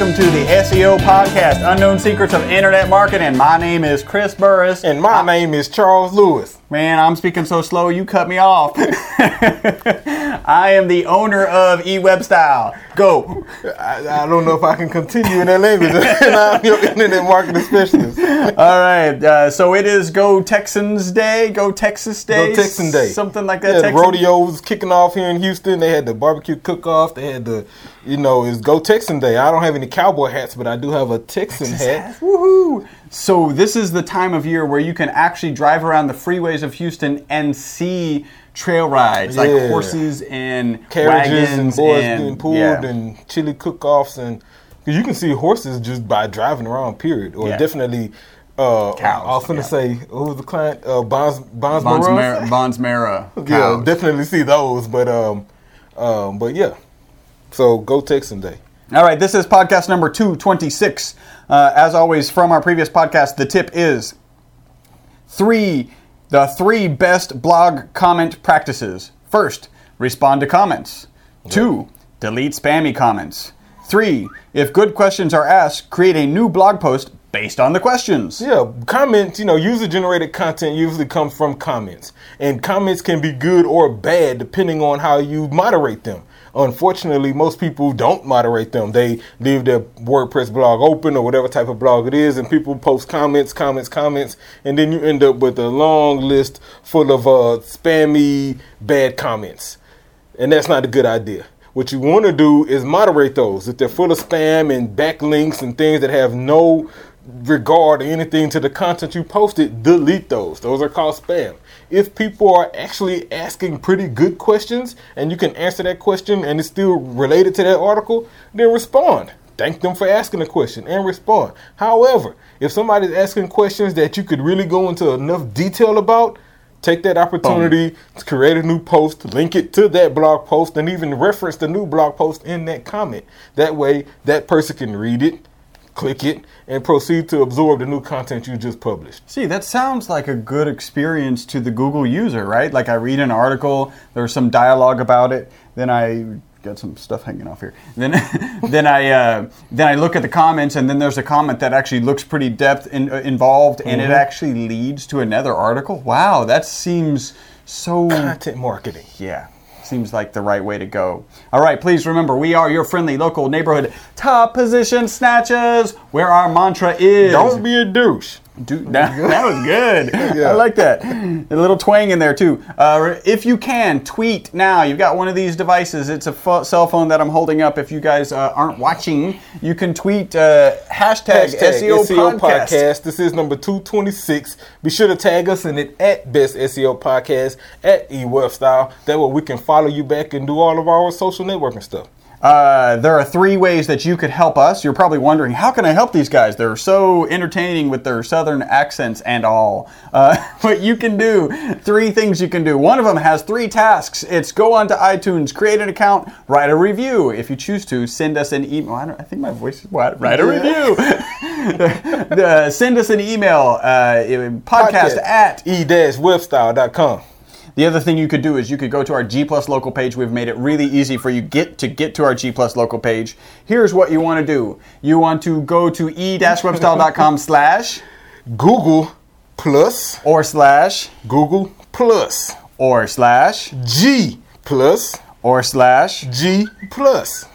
welcome to the SEO podcast, Unknown Secrets of Internet Marketing. My name is Chris Burres. And my name is Charles Lewis. Man, I'm speaking so slow, you cut me off. I am the owner of eWebStyle. Go. I, I don't know if I can continue in that language. I'm your internet marketing specialist. All right, uh, so it is Go Texans Day, Go Texas Day, Go Texan Day. something like that. Yeah, the Texan- rodeos kicking off here in Houston. They had the barbecue cook-off. They had the, you know, it's Go Texan Day. I don't have any cowboy hats, but I do have a Texan hat. Woohoo! So this is the time of year where you can actually drive around the freeways of Houston and see trail rides like horses and Carriages and boys and, being pulled yeah. and chili cook-offs and you can see horses just by driving around. Period. Or Yeah. definitely. Uh, Cows, I was going to yeah. say, who was the client? Uh, Bonds, Bonds, Bonds, Maroon? Mar- Bonds Mara Yeah, definitely see those, but um, um, but yeah. So go Texan Day. All right, this is podcast number 226. Uh, as always, from our previous podcast, the tip is three the three best blog comment practices. First, respond to comments. Two, delete spammy comments. Three, if good questions are asked, create a new blog post based on the questions. Yeah, comments. You know, user generated content usually comes from comments, and comments can be good or bad depending on how you moderate them. Unfortunately, most people don't moderate them. They leave their WordPress blog open or whatever type of blog it is, and people post comments, comments, comments, and then you end up with a long list full of uh, spammy, bad comments. And that's not a good idea. What you want to do is moderate those. If they're full of spam and backlinks and things that have no regard or anything to the content you posted, delete those. Those are called spam. If people are actually asking pretty good questions and you can answer that question and it's still related to that article, then respond. Thank them for asking a question and respond. However, if somebody's asking questions that you could really go into enough detail about, take that opportunity to create a new post, link it to that blog post, and even reference the new blog post in that comment. That way, that person can read it, click it, and proceed to absorb the new content you just published. See, that sounds like a good experience to the Google user, right? Like I read an article, there's some dialogue about it, then I got some stuff hanging off here. Then, then I uh, then I look at the comments, and then there's a comment that actually looks pretty depth in, uh, involved, and it actually leads to another article. Wow, that seems so Content marketing. yeah. Seems like the right way to go. All right, please remember we are your friendly local neighborhood top position snatchers, where our mantra is Don't be a douche. Dude, that, that was good. Yeah. I like that. A little twang in there too. Uh, if you can, tweet now. You've got one of these devices. It's a pho- cell phone that I'm holding up. If you guys uh, aren't watching, you can tweet uh, hashtag, Hashtag SEO, SEO, podcast. podcast. This is number 226. Be sure to tag us in it at Best SEO Podcast at eWebStyle. That way we can follow you back and do all of our social networking stuff. Uh, there are three ways that you could help us. You're probably wondering, how can I help these guys? They're so entertaining with their southern accents and all. Uh, what you can do, three things you can do. One of them has three tasks. It's go onto iTunes, create an account, write a review. If you choose to, send us an email. I, I think my voice is what? Write a review. Uh, send us an email, uh, podcast at e-webstyle.com. the other thing you could do is you could go to our G Plus local page. We've made it really easy for you get to get to our G Plus local page. Here's what you want to do. You want to go to e-webstyle.com slash Google plus or slash Google plus or slash G plus or slash. G plus.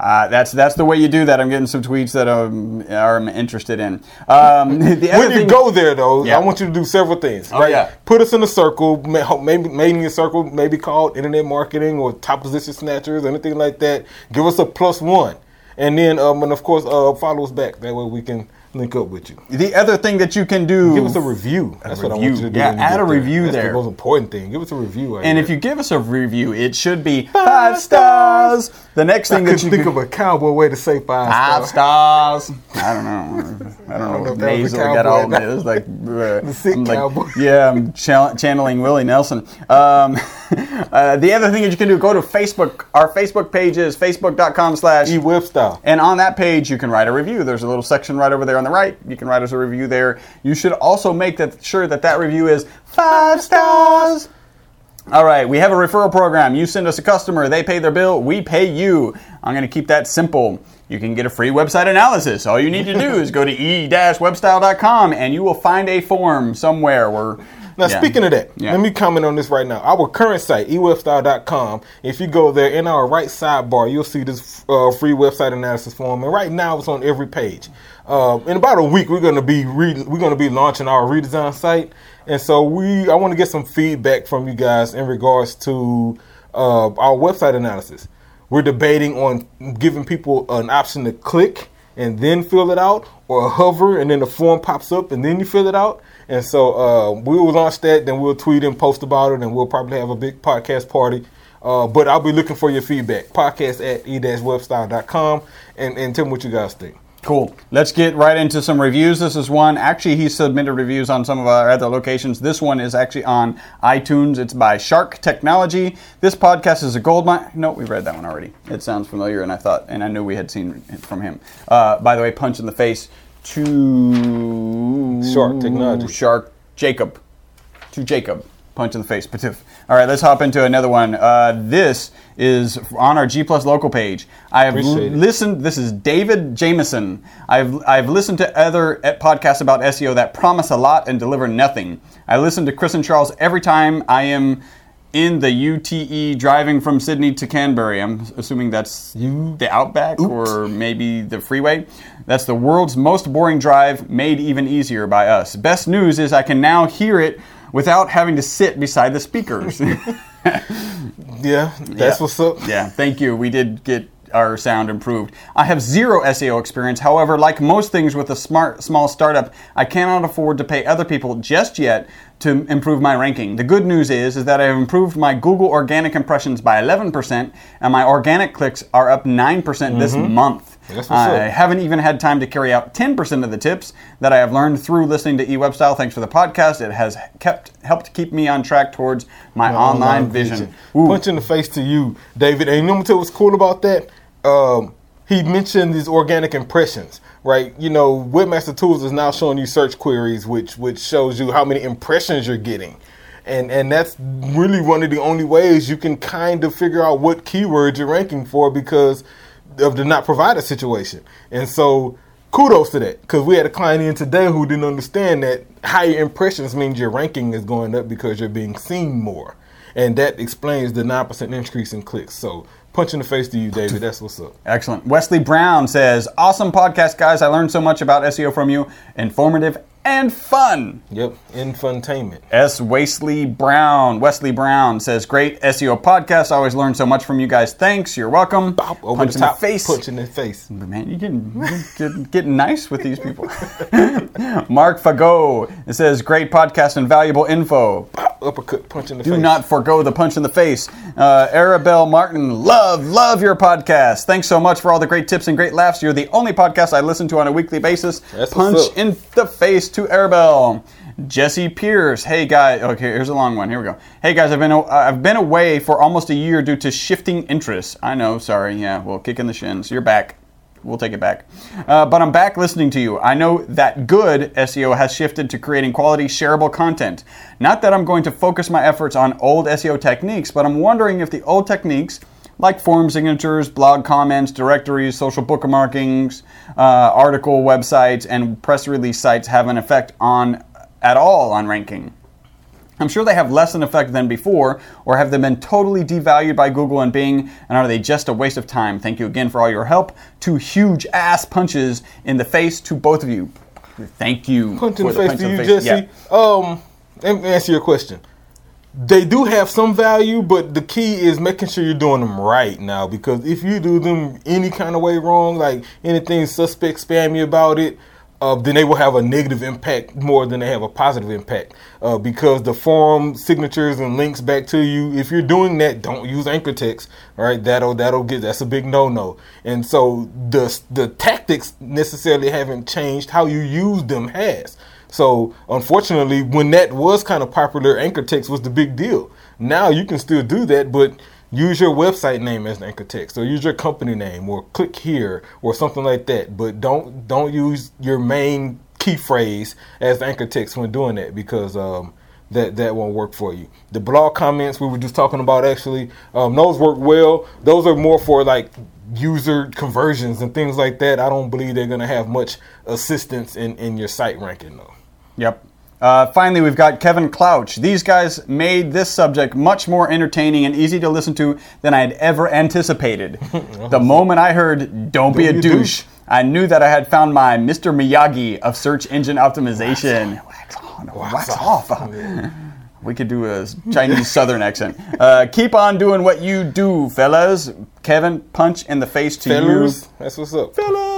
Uh, that's that's the way you do that. I'm getting some tweets that I'm, I'm interested in. Um, When you go there, though, Yeah. I want you to do several things. Oh, yeah. Put us in a circle, ma- maybe maybe a circle, maybe called internet marketing or top position snatchers, anything like that. Give us a plus one, and then um, and of course uh, follow us back. That way we can link up with you. the other thing that you can do. Give us a review. That's what I want you to do. Yeah, add a review That's there. the most important thing. Give us a review. and if you give us a review, it should be five stars. The next thing could that you think could, of a cowboy way to say five, Five stars. stars. I don't know. I don't know. know that was a Nasal got all cowboy. it was like uh, sick I'm like- cowboy. Yeah, I'm channel- channeling Willie Nelson. Um, uh, the other thing that you can do, go to Facebook. Our Facebook page is facebook.com slash E web style. and on that page, you can write a review. There's a little section right over there on the right. You can write us a review there. You should also make that sure that that review is five stars. All right, we have a referral program. You send us a customer, they pay their bill, we pay you. I'm going to keep that simple. you can get a free website analysis. All you need to do is go to e-webstyle.com and you will find a form somewhere where. Now, yeah. speaking of that, Yeah. let me comment on this right now. Our current site, ewebstyle.com, if you go there in our right sidebar, you'll see this uh, free website analysis form. And right now, it's on every page. Uh, in about a week, we're going to be re- we're to be launching our redesign site, and so we I want to get some feedback from you guys in regards to uh, our website analysis. We're debating on giving people an option to click and then fill it out, or hover and then the form pops up and then you fill it out. And so uh, we will launch that, then we'll tweet and post about it, and we'll probably have a big podcast party. Uh, but I'll be looking for your feedback. Podcast at e-webstyle.com and, and tell me what you guys think. Cool. Let's get right into some reviews. This is one. Actually, he submitted reviews on some of our other locations. This one is actually on iTunes. It's by Shark Technology. This podcast is a gold mine. No, we read that one already. It sounds familiar, and I thought, and I knew we had seen it from him. Uh, by the way, punch in the face to Shark Technology. Shark Jacob to Jacob. Punch in the face. Patiff. All right, let's hop into another one. Uh, this is on our G Plus local page. I have it. listened. This is David Jameson. I've I've listened to other podcasts about SEO that promise a lot and deliver nothing. I listen to Chris and Charles every time I am in the UTE driving from Sydney to Canberra. I'm assuming that's the Outback or maybe the freeway. That's the world's most boring drive, made even easier by us. Best news is I can now hear it without having to sit beside the speakers. Yeah, that's Yeah. what's up. Yeah, thank you. We did get our sound improved. I have zero SEO experience. However, like most things with a smart small startup, I cannot afford to pay other people just yet to improve my ranking. The good news is is that I have improved my Google organic impressions by 11% and my organic clicks are up 9% this mm-hmm. month. I haven't even had time to carry out 10% of the tips that I have learned through listening to eWebstyle. Thanks for the podcast. It has kept helped keep me on track towards my, online, vision. Ooh. Punch in the face to you, David. And you know what what's cool about that? Um, he mentioned these organic impressions, right? You know, Webmaster Tools is now showing you search queries, which which shows you how many impressions you're getting. And, and that's really one of the only ways you can kind of figure out what keywords you're ranking for because of the not provided situation. And so kudos to that because we had a client in today who didn't understand that higher impressions means your ranking is going up because you're being seen more. And that explains the 9% increase in clicks. So punch in the face to you, David. That's what's up. Excellent. Wesley Brown says, Awesome podcast, guys. I learned so much about SEO from you. Informative and fun. Yep, infotainment. S. Wesley Brown. Wesley Brown says, Great SEO podcast. I always learn so much from you guys. Thanks. You're welcome. Bop, over Punch the in the face. punch in the face. Man, you're getting, you're getting, getting nice with these people. Mark Fago says, Great podcast and valuable info. Bop, uppercut, punch in the Do face. Do not forego the punch in the face. Uh, Arabelle Martin, love, love your podcast. Thanks so much for all the great tips and great laughs. You're the only podcast I listen to on a weekly basis. That's punch in the face to Arabelle. Jesse Pierce, hey guys. Okay, here's a long one. Here we go. Hey guys, I've been I've been away for almost a year due to shifting interests. I know, sorry. Yeah, well, kick in the shins. You're back. We'll take it back. Uh, but I'm back listening to you. I know that good SEO has shifted to creating quality, shareable content. Not that I'm going to focus my efforts on old SEO techniques, but I'm wondering if the old techniques, like forum signatures, blog comments, directories, social bookmarkings, uh, article websites, and press release sites, have an effect on at all on ranking. I'm sure they have less an effect than before, or have they been totally devalued by Google and Bing, and are they just a waste of time? Thank you again for all your help. Two huge ass punches in the face to both of you. Thank you. punch in the face to you, Jesse. Yeah. Um, let me answer your question. They do have some value, but the key is making sure you're doing them right now. Because if you do them any kind of way wrong, like anything suspect, spammy about it, uh, then they will have a negative impact more than they have a positive impact. Uh, because the forum signatures and links back to you, if you're doing that, don't use anchor text. Right, that'll that'll get that's a big no no. And so the the tactics necessarily haven't changed. How you use them has. So unfortunately, when that was kind of popular, anchor text was the big deal. Now you can still do that, but use your website name as an anchor text, or use your company name, or click here, or something like that. But don't don't use your main key phrase as the anchor text when doing that, because um, that that won't work for you. The blog comments we were just talking about actually, um, those work well. Those are more for like user conversions and things like that. I don't believe they're going to have much assistance in in your site ranking though. Yep. Uh, finally, we've got Kevin Clouch. These guys made this subject much more entertaining and easy to listen to than I had ever anticipated. the moment I heard, don't, be a be a douche, douche. I knew that I had found my Mr. Miyagi of search engine optimization. Wax on, wax, off. We could do a Chinese Southern accent. Uh, keep on doing what you do, fellas. Kevin, punch in the face to Fellas, you. that's what's up. Fellas!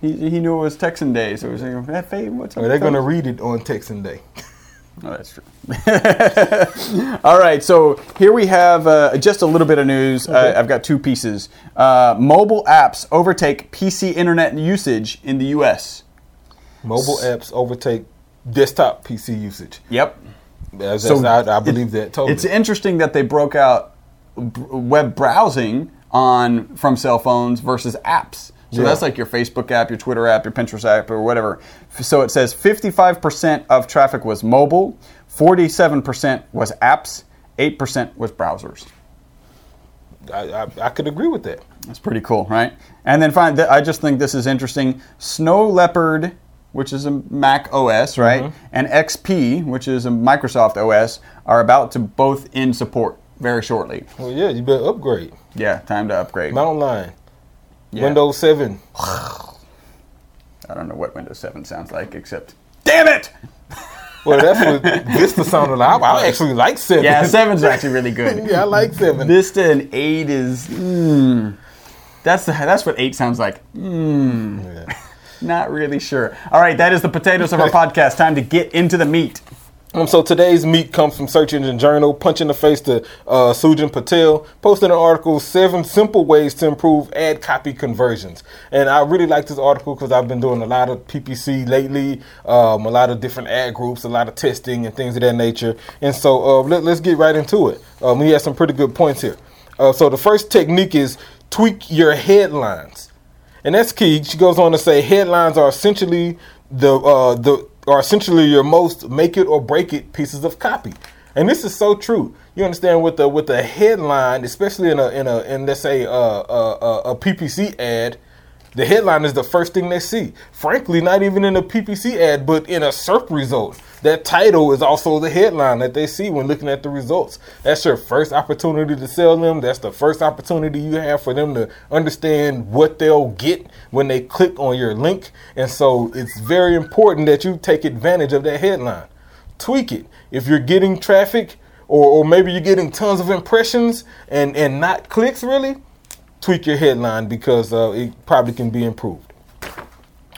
He, he knew it was Texan Day, so he was like, "Hey, Faye, what's up? Well, they're going to read it on Texan Day. Oh, that's true. All right, so here we have uh, just a little bit of news. Uh, I've got two pieces. Uh, mobile apps overtake PC internet usage in the U.S. Mobile apps overtake desktop PC usage. Yep. That's, So that's- I, I believe that totally. It's interesting that they broke out b- web browsing on from cell phones versus apps. So Yeah. that's like your Facebook app, your Twitter app, your Pinterest app, or whatever. So it says 55% of traffic was mobile, 47% was apps, 8% was browsers. I, I, I could agree with that. That's pretty cool, right? And then th- I just think this is interesting. Snow Leopard, which is a Mac OS, right, mm-hmm. and XP, which is a Microsoft OS, are about to both end support very shortly. Well, yeah, you better upgrade. Yeah, time to upgrade. Mountain Lion, Yeah. Windows 7. I don't know what Windows 7 sounds like, except, damn it! Well, that's what Vista sounded like. I, I actually like 7. Yeah, 7's actually really good. yeah, I like 7. Vista and 8 is, mm, that's, the, that's what 8 sounds like. Mm, Yeah. not really sure. All right, that is the potatoes of our podcast. Time to get into the meat. Um, so today's meat comes from Search Engine Journal. Punch in the face to uh, Sujan Patel. Posted an article, Seven Simple Ways to Improve Ad Copy Conversions. And I really like this article because I've been doing a lot of PPC lately, um, a lot of different ad groups, a lot of testing and things of that nature. And so uh, let, us get right into it. Um, he has some pretty good points here. Uh, so the first technique is tweak your headlines. And that's key. She goes on to say headlines are essentially the uh, the are essentially your most make it or break it pieces of copy. And this is so true. You understand with the with the headline, especially in a in a in let's say uh, a, a, a PPC ad, the headline is the first thing they see. Frankly, not even in a PPC ad, but in a SERP result. That title is also the headline that they see when looking at the results. That's your first opportunity to sell them. That's the first opportunity you have for them to understand what they'll get when they click on your link. And so it's very important that you take advantage of that headline. Tweak it. If you're getting traffic, or, or maybe you're getting tons of impressions and, and not clicks really, tweak your headline because uh, it probably can be improved.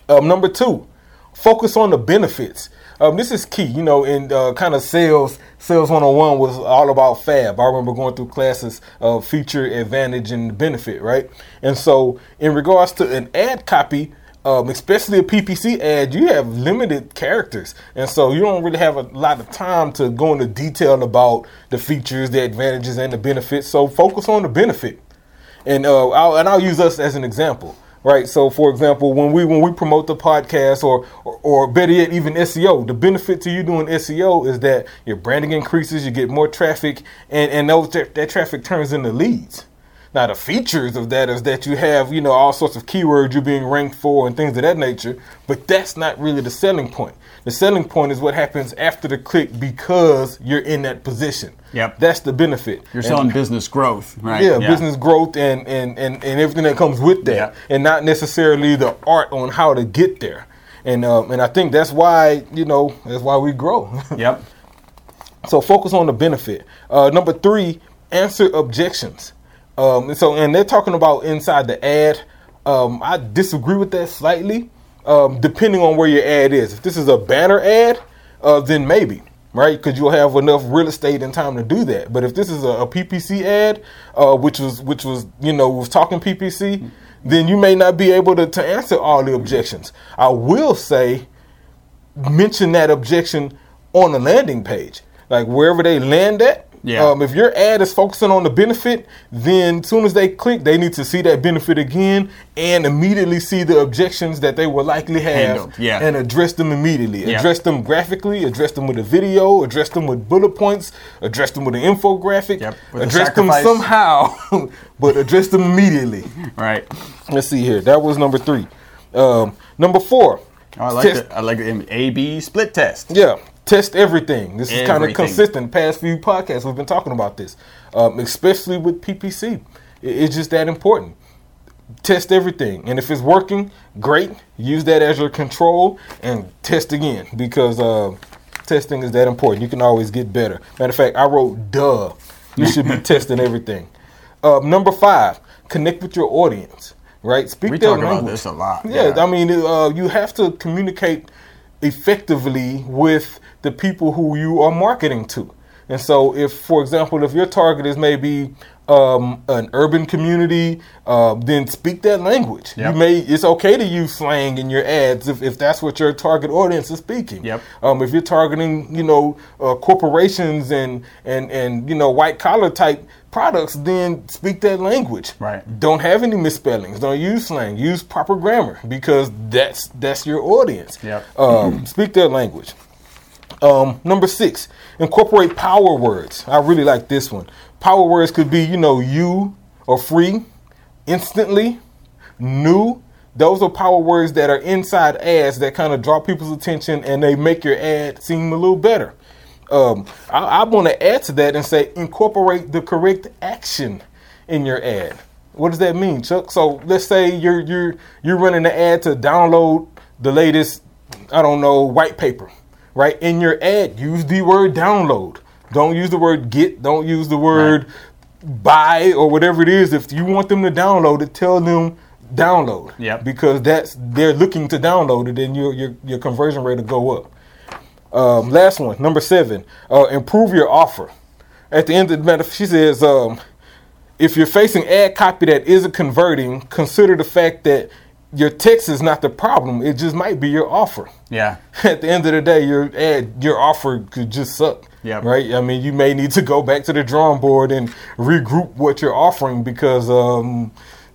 Um, number two, focus on the benefits. Um, this is key, you know, in uh, kind of sales. Sales 101 was all about fab. I remember going through classes of feature, advantage, and benefit, right? And so, in regards to an ad copy, um, especially a PPC ad, you have limited characters, and so you don't really have a lot of time to go into detail about the features, the advantages, and the benefits. So focus on the benefit, and uh, I'll, and I'll use us as an example, right? So, for example, when we when we promote the podcast, or, or or better yet, even SEO, the benefit to you doing SEO is that your branding increases, you get more traffic, and and those that traffic turns into leads. Now the features of that is that you have, you know, all sorts of keywords you're being ranked for and things of that nature, but that's not really the selling point. The selling point is what happens after the click because you're in that position. Yep. That's the benefit. You're And- selling business growth, right? yeah, business growth and, and, and, and everything that comes with that, Yeah. and not necessarily the art on how to get there. And um, and I think that's why you know that's why we grow. Yep. So focus on the benefit. Uh, number three, answer objections. Um, and so, and they're talking about inside the ad. Um, I disagree with that slightly, um, depending on where your ad is. If this is a banner ad, uh, then maybe, right? Because you'll have enough real estate and time to do that. But if this is a, a PPC ad, uh, which was which was you know was talking PPC, then you may not be able to, to answer all the objections. I will say mention that objection on the landing page. Like wherever they land at, Yeah. Um, if your ad is focusing on the benefit, then as soon as they click, they need to see that benefit again and immediately see the objections that they will likely have yeah. and address them immediately. Yeah. Address them graphically, address them with a video, address them with bullet points, address them with an infographic, Yep, with address them somehow, but address them immediately. Right. Let's see here. That was number three. Um, number four. Oh, I like test- the, I like the A B split test. Yeah, test everything. This is kind of consistent. Past few podcasts we've been talking about this, um, especially with PPC. It's just that important. Test everything, and if it's working, great. Use that as your control and test again because uh, testing is that important. You can always get better. Matter of fact, I wrote "duh." You should be testing everything. Uh, number five, connect with your audience. Right, speak We their talk about this a lot. Yeah, I mean, uh, you have to communicate effectively with the people who you are marketing to. And so, if, for example, if your target is maybe um, an urban community, uh, then speak that language. Yep. You may it's okay to use slang in your ads if, if that's what your target audience is speaking. Yep. Um, if you're targeting, you know, uh, corporations and and and you know white collar type products, then speak that language. Right. Don't have any misspellings. Don't use slang. Use proper grammar because that's that's your audience. Yep. Um, speak their language. Um, number six, incorporate power words. I really like this one. Power words could be, you know, you or free, instantly, new. Those are power words that are inside ads that kind of draw people's attention and they make your ad seem a little better. Um, I, I want to add to that and say incorporate the correct action in your ad. What does that mean, Chuck? So let's say you're you're you're running an ad to download the latest, I don't know, white paper, right? In your ad, use the word download. Don't use the word get. Don't use the word buy or whatever it is. If you want them to download it, tell them download. Yep. Because that's they're looking to download it, and your your your conversion rate will go up. Um, last one, number seven, uh, improve your offer. At the end of the matter, she says, um, if you're facing ad copy that isn't converting, consider the fact that your text is not the problem. It just might be your offer. Yeah. At the end of the day, your ad, your offer could just suck. Yep. Right. I mean, you may need to go back to the drawing board and regroup what you're offering because um,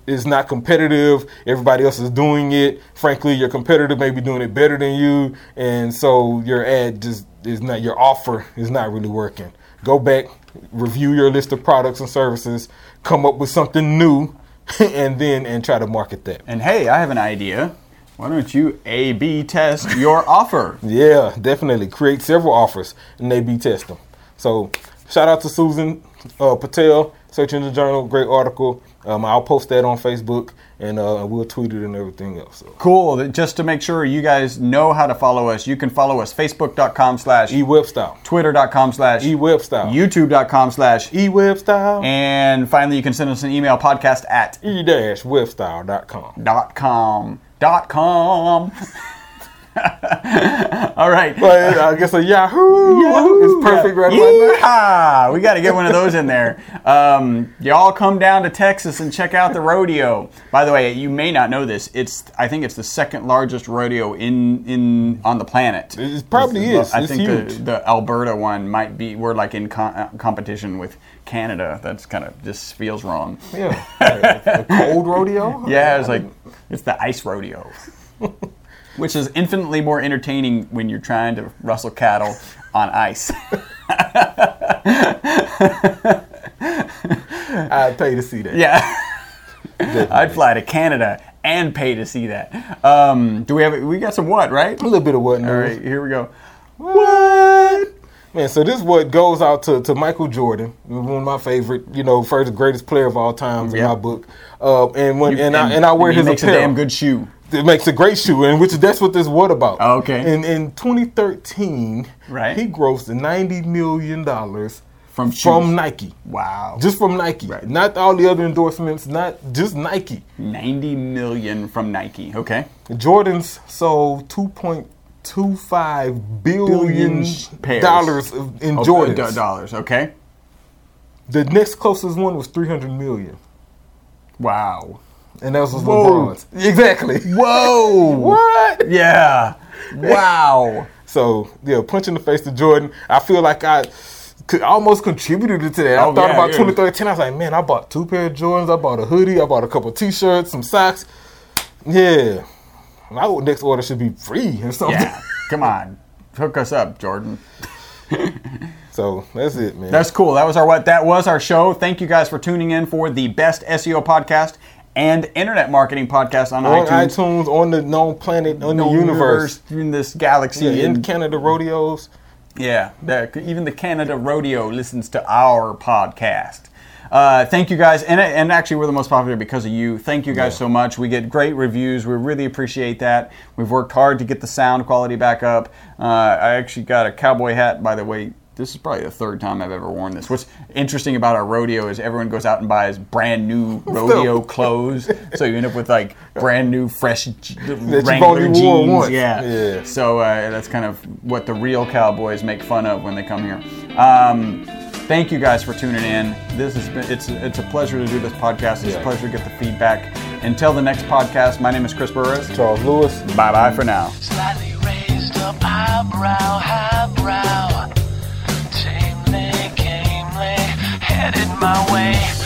it's not competitive. Everybody else is doing it. Frankly, your competitor may be doing it better than you, and so your ad just is not. Your offer is not really working. Go back, review your list of products and services, come up with something new, and then and try to market that. And hey, I have an idea. Why don't you A B test your offer? Yeah, definitely. Create several offers and they be test them. So shout out to Susan uh, Patel, Search Engine Journal, great article. Um, I'll post that on Facebook and uh, we'll tweet it and everything else. So. Cool. Just to make sure you guys know how to follow us, you can follow us facebook.com slash E-web style. twitter.com slash E-web style. youtube.com slash E-web and finally you can send us an email podcast at E-webstyle.com. dot com dot com all right But I guess a Yahoo, is perfect right about. Yeehaw! We got to get one of those in there. Um, y'all come down to Texas and check out the rodeo. By the way, you may not know this. It's I think it's the second largest rodeo in in on the planet. It probably is. I It's think the, the Alberta one might be. We're like in competition with Canada. That's kind of just feels wrong. Yeah. a cold rodeo? Yeah, it's like it's the ice rodeo. Which is infinitely more entertaining when you're trying to rustle cattle on ice. I'd pay to see that. yeah. I'd fly to Canada and pay to see that. Um, do we have we got some what, right? A little bit of what All news. right, here we go. What? Man, so this is what goes out to, to Michael Jordan, one of my favorite, you know, first greatest player of all times in my book. Uh, and when and, I and I wear his makes apparel. a damn good shoe. It makes a great shoe, and which that's what this what about. Oh, okay. In in 2013, Right. he grossed 90 million dollars From shoes. from Nike. Wow. Just from Nike, Right. not all the other endorsements, not just Nike. 90 million from Nike. Okay. Jordans sold 2.25 billion Billion dollars of- in Oh, Jordans. uh, dollars. Okay. The next closest one was 300 million. Wow. And that was. LeBron's. Exactly. Whoa. What? Yeah. Wow. So, yeah, punch in the face to Jordan. I feel like I could almost contributed to that. I Oh, thought yeah, about yeah. 2013. I was like, man, I bought two pair of Jordans. I bought a hoodie. I bought a couple T-shirts, some socks. Yeah, my next order should be free or something. Yeah, come on, hook us up, Jordan. So that's it, man. That's cool. That was our what? That was our show. Thank you guys for tuning in for the best SEO podcast and internet marketing podcast on, on iTunes. iTunes, on the known planet, on the No universe. in this galaxy. Yeah, in Canada rodeos. Yeah, the, even the Canada Rodeo listens to our podcast. Uh, thank you guys, and, and actually we're the most popular because of you. Thank you guys Yeah. so much. We get great reviews. We really appreciate that. We've worked hard to get the sound quality back up. Uh, I actually got a cowboy hat, by the way. This is probably the third time I've ever worn this. What's interesting about our rodeo is everyone goes out and buys brand new rodeo clothes, so you end up with like brand new, fresh j- Wrangler only jeans. Yeah. Yeah. So uh, that's kind of what the real cowboys make fun of when they come here. Um, thank you guys for tuning in. This has been it's it's a pleasure to do this podcast. It's Yeah. a pleasure to get the feedback. Until the next podcast, my name is Chris Burres. Charles Lewis. Bye bye for now. Headed my way.